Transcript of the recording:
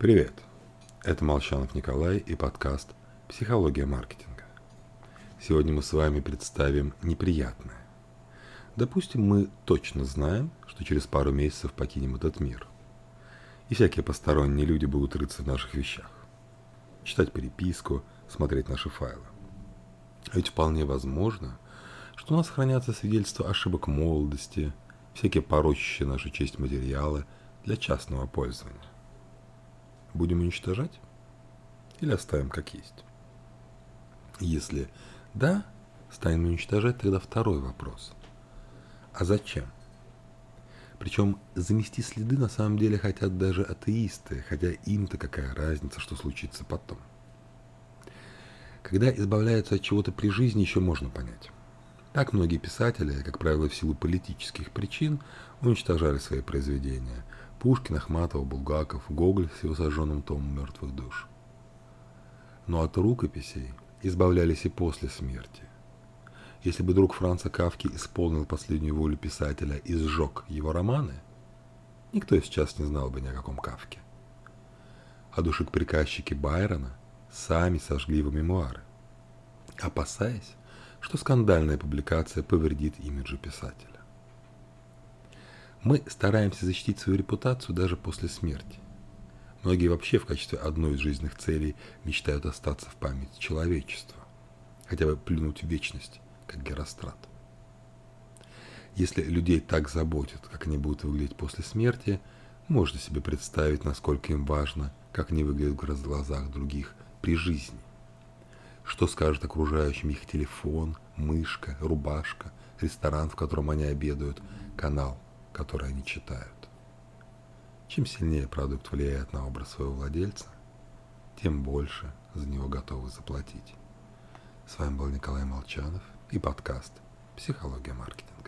Привет! Это Молчанов Николай и подкаст «Психология маркетинга». Сегодня мы с вами представим неприятное. Допустим, мы точно знаем, что через пару месяцев покинем этот мир. И всякие посторонние люди будут рыться в наших вещах. Читать переписку, смотреть наши файлы. А ведь вполне возможно, что у нас хранятся свидетельства ошибок молодости, всякие порочащие нашу честь материалы для частного пользования. Будем уничтожать? Или оставим как есть? Если да, станем уничтожать, тогда второй вопрос. А зачем? Причем замести следы на самом деле хотят даже атеисты, хотя им-то какая разница, что случится потом. Когда избавляются от чего-то при жизни, еще можно понять. Так многие писатели, как правило, в силу политических причин, уничтожали свои произведения – Пушкин, Ахматова, Булгаков, Гоголь с его сожженным томом мертвых душ. Но от рукописей избавлялись и после смерти. Если бы друг Франца Кавки исполнил последнюю волю писателя и сжег его романы, никто сейчас не знал бы ни о каком Кавке. А душек-приказчики Байрона сами сожгли его мемуары, опасаясь, что скандальная публикация повредит имиджу писателя. Мы стараемся защитить свою репутацию даже после смерти. Многие вообще в качестве одной из жизненных целей мечтают остаться в памяти человечества, хотя бы плюнуть в вечность, как Герострат. Если людей так заботит, как они будут выглядеть после смерти, можно себе представить, насколько им важно, как они выглядят в глазах других при жизни. Что скажет окружающим их телефон, мышка, рубашка, ресторан, в котором они обедают, канал – которые они читают. Чем сильнее продукт влияет на образ своего владельца, тем больше за него готовы заплатить. С вами был Николай Молчанов и подкаст «Психология маркетинга».